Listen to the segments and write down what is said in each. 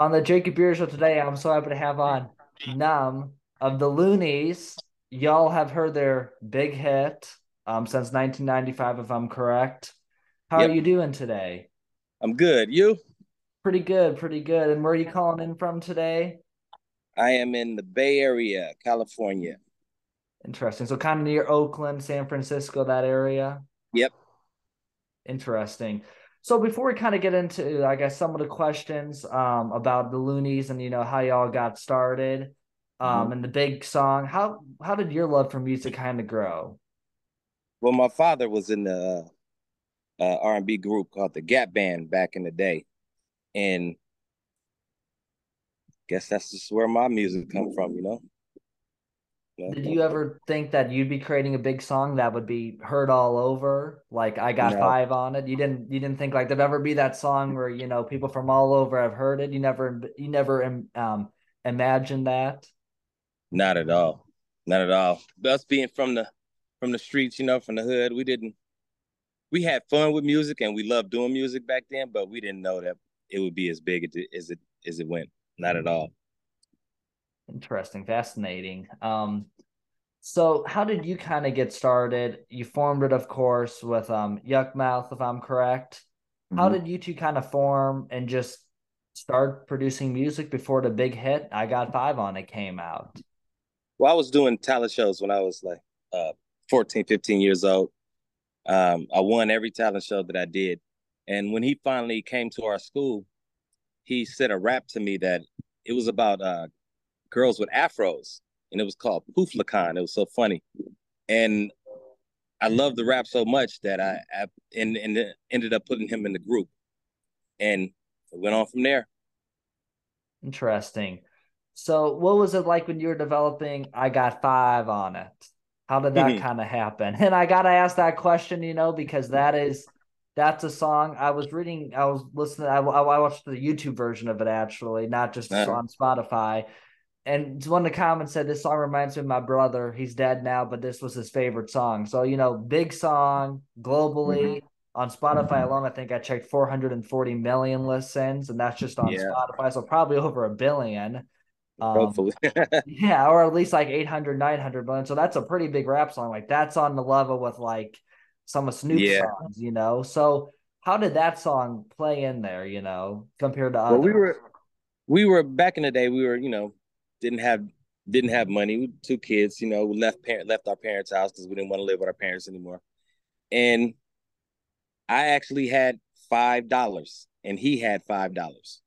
On the Jacob Buehrer Show today, I'm so happy to have on Numb of the Luniz. Y'all have heard their big hit um, since 1995, if I'm correct. How Yep. are you doing today? I'm good. You? Pretty good, pretty good. And where are you calling in from today? I am in the Bay Area, California. Interesting. So kind of near Oakland, San Francisco, that area. Yep. Interesting. So before we kind of get into, I guess, some of the questions um, about the Luniz and you know how y'all got started, um, Mhm. and the big song, how how did your love for music kind of grow? Well, my father was in the uh, uh, R&B group called the Gap Band back in the day, and guess that's just where my music come from. You know. Did you ever think that you'd be creating a big song that would be heard all over? Like I got No. five on it. You didn't you didn't think like there'd ever be that song where you know people from all over have heard it. You never you never um imagined that. Not at all. Not at all. Us being from the from the streets, you know, from the hood, we didn't. We had fun with music and we loved doing music back then, but we didn't know that it would be as big as it as it, as it went. Not at all. Interesting, fascinating. Um, so how did you kind of get started? You formed it, of course, with um Yukmouth, if I'm correct. How Mhm. did you two kind of form and just start producing music before the big hit I Got Five on it came out? Well, I was doing talent shows when I was like uh 14, 15 years old. Um, I won every talent show that I did. And when he finally came to our school, he said a rap to me that it was about uh girls with afros and it was called Pooflacon. It was so funny. And I loved the rap so much that I, I and, and ended up putting him in the group. And it went on from there. Interesting. So what was it like when you were developing I Got Five on it? How did that Mhm. kind of happen? And I gotta ask that question, you know, because that is that's a song I was reading, I was listening, I, I watched the YouTube version of it actually, not just Uh-huh. on Spotify. And one of the comments said this song reminds me of my brother. He's dead now, but this was his favorite song. So, you know, big song globally on Spotify alone. I think I checked 440 million listens, and that's just on Yeah. Spotify. So probably over a billion. Um, Hopefully. yeah, or at least like 800, 900 million. So that's a pretty big rap song. Like that's on the level with like some of Snoop's Yeah. songs, you know? So how did that song play in there, you know, compared to well, others? we were we were back in the day, we were, you know, didn't have didn't have money. We two kids, you know, we left parent left our parents' house because we didn't want to live with our parents anymore. And I actually had five dollars and he had five dollars.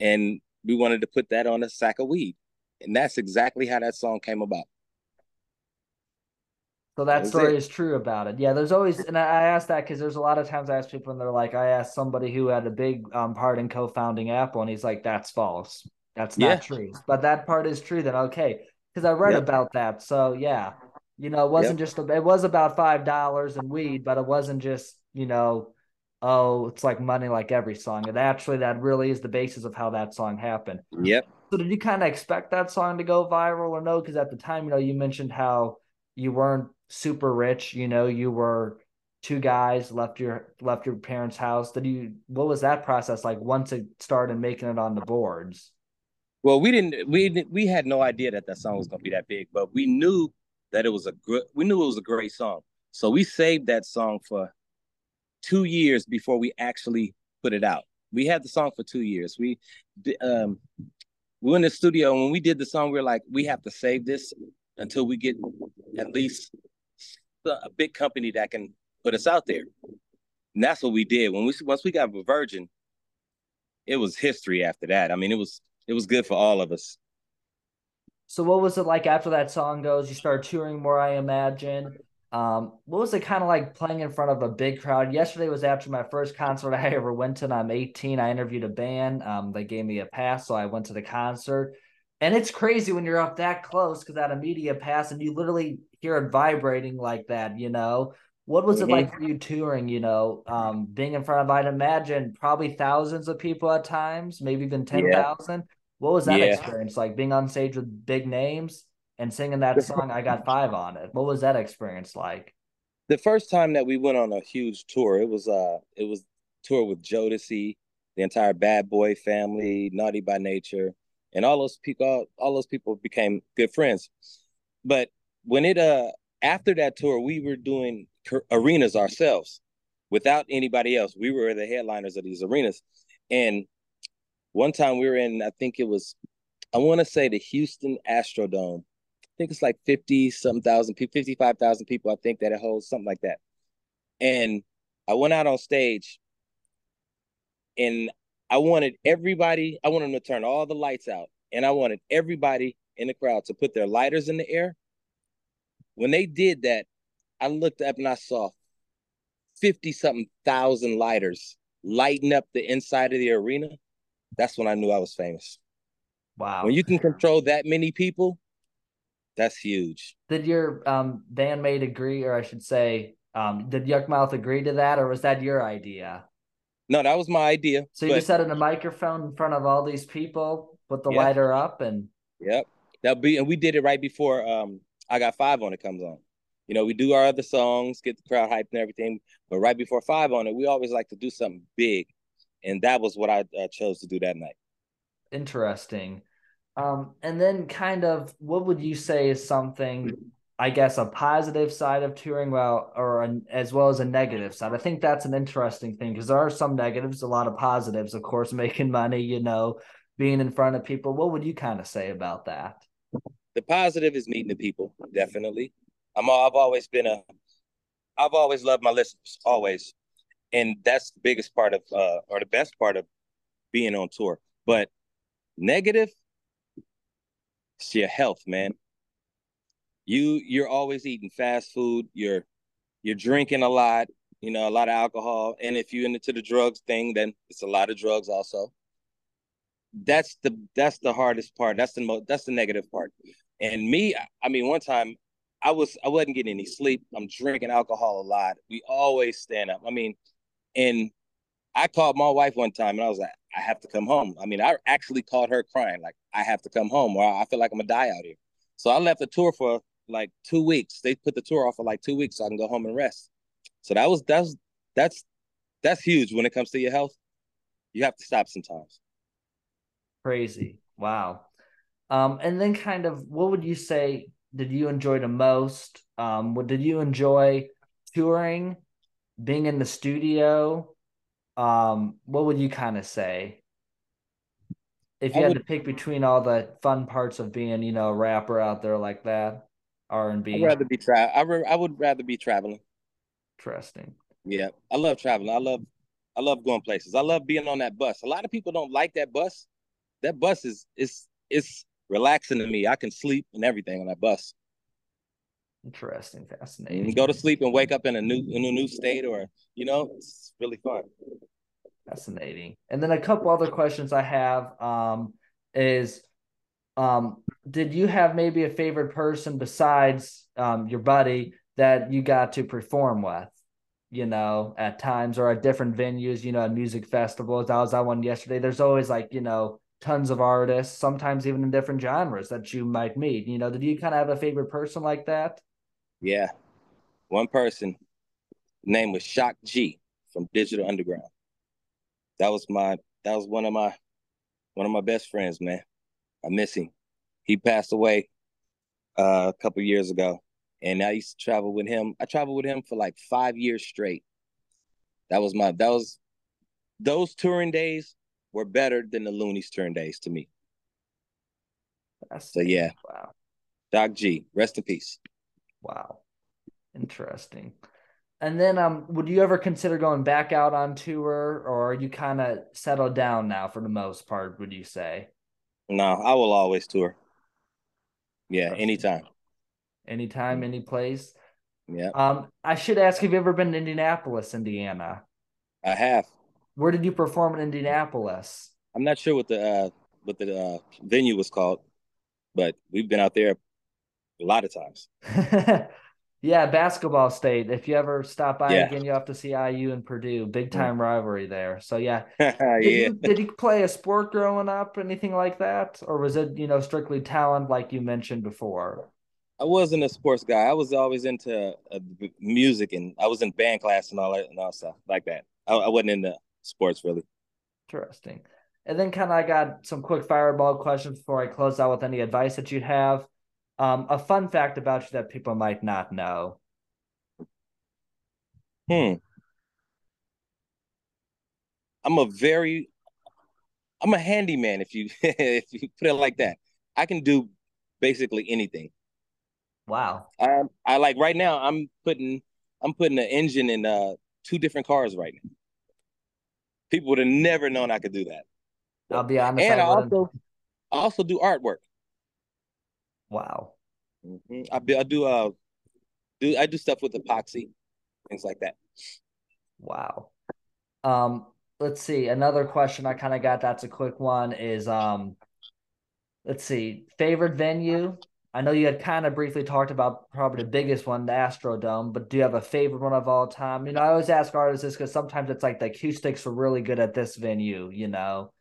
And we wanted to put that on a sack of weed. And that's exactly how that song came about. So That that story it. is true about it. Yeah, there's always, and I ask that because there's a lot of times I ask people and they're like, I asked somebody who had a big um, part in co-founding Apple, and he's like, that's false. That's not Yeah. true. But that part is true. Then okay, because I read Yep. about that. So yeah, you know, it wasn't just it was about five dollars and weed, but it wasn't just you know, oh, it's like money like every song. And actually, that really is the basis of how that song happened. Yep. So did you kind of expect that song to go viral or no? Because at the time, you know, you mentioned how you weren't super rich. You know, you were two guys left your left your parents' house. Did you? What was that process like once it started making it on the boards? Well, we didn't we didn't, we had no idea that that song was going to be that big, but we knew that it was a good we knew it was a great song. So we saved that song for 2 years before we actually put it out. We had the song for 2 years. We um we were in the studio and when we did the song we were like we have to save this until we get at least a big company that can put us out there. And that's what we did. When we once we got Virgin, it was history after that. I mean, it was it was good for all of us. So what was it like after that song goes? You started touring more, I imagine. Um, what was it kind of like playing in front of a big crowd? Yesterday was after my first concert I ever went to. And I'm 18. I interviewed a band. Um, they gave me a pass, so I went to the concert. And it's crazy when you're up that close because that a media pass and you literally hear it vibrating like that, you know. What was it Mhm. like for you touring, you know, um, being in front of, I'd imagine, probably thousands of people at times, maybe even 10,000? What was that Yeah. experience like being on stage with big names and singing that song I Got Five on it? What was that experience like? The first time that we went on a huge tour, it was uh it was tour with Jodeci the entire Bad Boy family, Naughty by Nature, and all those people, all, all those people became good friends. But when it uh after that tour, we were doing arenas ourselves without anybody else. We were the headliners of these arenas, and one time we were in, I think it was, I want to say the Houston Astrodome. I think it's like 50 something thousand people, 55,000 people. I think that it holds something like that. And I went out on stage and I wanted everybody, I wanted them to turn all the lights out. And I wanted everybody in the crowd to put their lighters in the air. When they did that, I looked up and I saw 50 something thousand lighters lighting up the inside of the arena. That's when I knew I was famous. Wow. When you can control that many people, that's huge. Did your um, bandmate agree, or I should say, um, did Yukmouth agree to that, or was that your idea? No, that was my idea. So you but... just set in a microphone in front of all these people, put the yep. lighter up, and yep, that'll be. And we did it right before um, I got five on it comes on. You know, we do our other songs, get the crowd hyped and everything, but right before five on it, we always like to do something big, and that was what I uh, chose to do that night. Interesting. Um, and then, kind of, what would you say is something I guess a positive side of touring, well, or an, as well as a negative side. I think that's an interesting thing because there are some negatives, a lot of positives, of course, making money, you know, being in front of people. What would you kind of say about that? The positive is meeting the people, definitely. I'm I've always been a I've always loved my listeners, always. And that's the biggest part of uh or the best part of being on tour. But negative, it's your health, man. You you're always eating fast food. You're you're drinking a lot you know a lot of alcohol. And if you're into the drugs thing then it's a lot of drugs also. That's the that's the hardest part. That's the most that's the negative part. And me i mean one time i was i wasn't getting any sleep i'm drinking alcohol a lot we always stand up i mean and i called my wife one time and i was like i have to come home i mean i actually called her crying like i have to come home or i feel like i'm gonna die out here so i left the tour for like two weeks. They put the tour off for like two weeks so I can go home and rest. So that was that's that's that's huge when it comes to your health. You have to stop sometimes. Crazy. Wow. Um, and then kind of what would you say did you enjoy the most? Um, what did you enjoy touring, being in the studio? Um, what would you kind of say? If you I had would, to pick between all the fun parts of being, you know, a rapper out there like that. R and B. I'd rather be tra- I, re- I would rather be traveling. Interesting. Yeah, I love traveling. I love I love going places. I love being on that bus. A lot of people don't like that bus. That bus is is it's relaxing to me. I can sleep and everything on that bus. Interesting, fascinating. And go to sleep and wake up in a new in a new state, or you know, it's really fun. Fascinating. And then a couple other questions I have um, is um, did you have maybe a favorite person besides um, your buddy that you got to perform with? You know, at times or at different venues, you know, at music festivals. I was at one yesterday. There's always like, you know, tons of artists, sometimes even in different genres that you might meet. You know, did you kind of have a favorite person like that? Yeah. One person, name was Shock G from Digital Underground. That was my that was one of my one of my best friends, man. I miss him. He passed away uh, a couple years ago, and I used to travel with him. I traveled with him for like five years straight. That was my that was those touring days were better than the Luniz Turn days to me. So yeah. Wow. Shock G, rest in peace. Wow. Interesting. And then um would you ever consider going back out on tour or are you kind of settled down now for the most part, would you say? No, I will always tour. Yeah, anytime. Anytime, any place. Yeah. Um, I should ask, have you ever been to Indianapolis, Indiana? I have. Where did you perform in Indianapolis? I'm not sure what the uh what the uh, venue was called, but we've been out there a lot of times. Yeah, basketball state. If you ever stop by yeah. again, you have to see IU and Purdue. Big mm. time rivalry there. So yeah. Did, yeah. You, did you play a sport growing up, anything like that, or was it you know strictly talent like you mentioned before? I wasn't a sports guy. I was always into uh, music, and I was in band class and all that and all stuff like that. I, I wasn't into sports really. Interesting. And then kind of I got some quick fireball questions before I close out with any advice that you'd have. Um, a fun fact about you that people might not know. Hmm. I'm a very I'm a handyman if you if you put it like that. I can do basically anything. Wow. Um, I like right now I'm putting I'm putting an engine in uh two different cars right now. People would have never known I could do that. I'll be honest. And I, I also I also do artwork. Wow. Mm-hmm. I, I do uh do I do stuff with epoxy, things like that. Wow. Um, let's see. Another question I kind of got that's a quick one is um let's see, favorite venue. I know you had kind of briefly talked about probably the biggest one, the Astrodome, but do you have a favorite one of all time? You know, I always ask artists this because sometimes it's like the acoustics were really good at this venue, you know.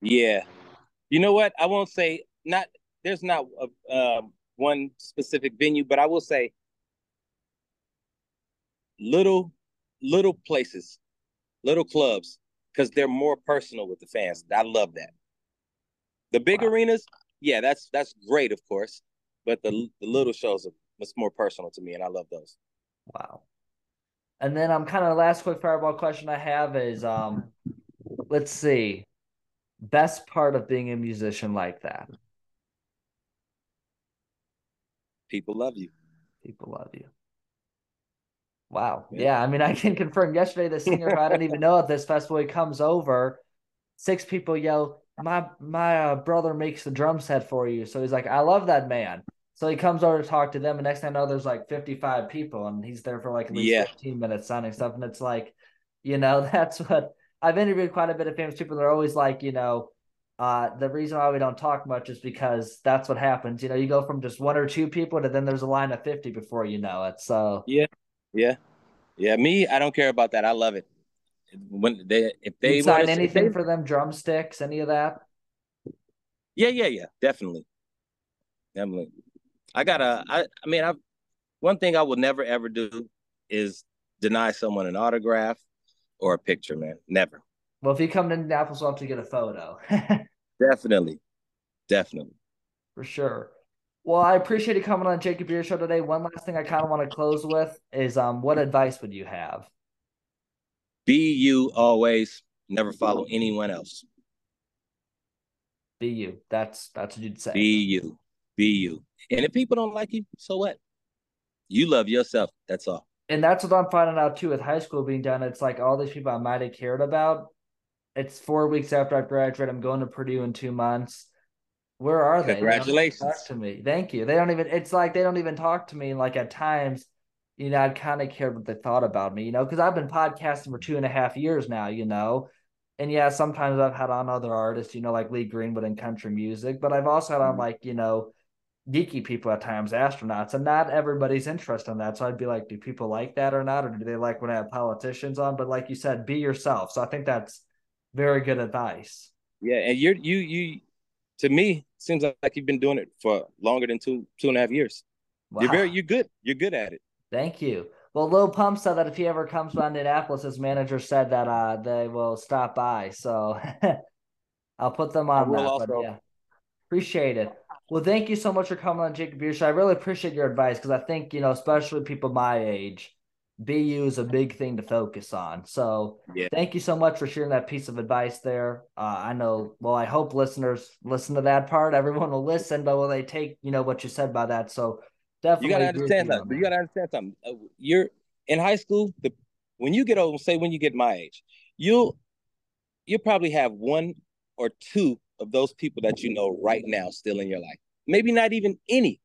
Yeah. You know what? I won't say not there's not a, uh, one specific venue, but I will say little little places, little clubs, because they're more personal with the fans. I love that. The big wow. arenas, yeah, that's that's great, of course, but the the little shows are much more personal to me, and I love those. Wow. And then I'm um, kind of last quick fireball question I have is um, let's see, best part of being a musician like that. People love you. People love you. Wow. Yeah. yeah. I mean, I can confirm yesterday the singer who I didn't even know at this festival, he comes over, six people yell, My my uh, brother makes the drum set for you. So he's like, I love that man. So he comes over to talk to them, and next thing I know, there's like 55 people, and he's there for like at least yeah. 15 minutes signing stuff. And it's like, you know, that's what I've interviewed quite a bit of famous people. They're always like, you know, uh, the reason why we don't talk much is because that's what happens. You know, you go from just one or two people to then there's a line of 50 before you know it. So, yeah, yeah, yeah. Me, I don't care about that. I love it. When they, if they You'd sign anything they, for them, drumsticks, any of that. Yeah, yeah, yeah. Definitely. Definitely. I gotta, I, I mean, I, one thing I will never ever do is deny someone an autograph or a picture, man. Never. Well, if you come to Indianapolis, we'll have to get a photo. definitely. Definitely. For sure. Well, I appreciate you coming on Jacob Buehrer Show today. One last thing I kind of want to close with is um, what advice would you have? Be you always. Never follow anyone else. Be you. That's that's what you'd say. Be you. Be you. And if people don't like you, so what? You love yourself. That's all. And that's what I'm finding out too with high school being done. It's like all these people I might have cared about. It's four weeks after I graduate. I'm going to Purdue in two months. Where are they? Congratulations. talk to me. Thank you. They don't even. It's like they don't even talk to me. Like at times, you know, I'd kind of cared what they thought about me. You know, because I've been podcasting for two and a half years now. You know, and yeah, sometimes I've had on other artists. You know, like Lee Greenwood and country music, but I've also had on mm-hmm. like you know geeky people at times, astronauts, and not everybody's interested in that. So I'd be like, do people like that or not, or do they like when I have politicians on? But like you said, be yourself. So I think that's very good advice. Yeah, and you're you you to me seems like you've been doing it for longer than two two and a half years. Wow. You're very you're good. You're good at it. Thank you. Well, Lil Pump said that if he ever comes to Indianapolis, his manager said that uh they will stop by. So I'll put them on that. Also. But yeah, appreciate it. Well, thank you so much for coming on Jacob Show. I really appreciate your advice because I think you know, especially people my age, BU is a big thing to focus on. So yeah. thank you so much for sharing that piece of advice there. Uh, I know, well, I hope listeners listen to that part. Everyone will listen, but will they take, you know, what you said by that? So definitely. You got to understand that. You got to understand something. Uh, you're in high school. The when you get old, say when you get my age, you'll you'll probably have one or two of those people that you know right now still in your life. Maybe not even any.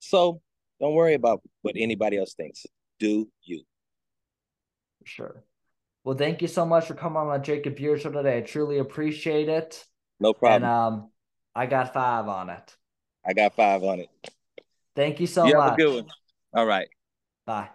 So don't worry about what anybody else thinks do you. For sure. Well, thank you so much for coming on my Jacob Buehrer Show today. I truly appreciate it. No problem. And um, I got five on it. I got five on it. Thank you so you much. Have a good one. All right. Bye.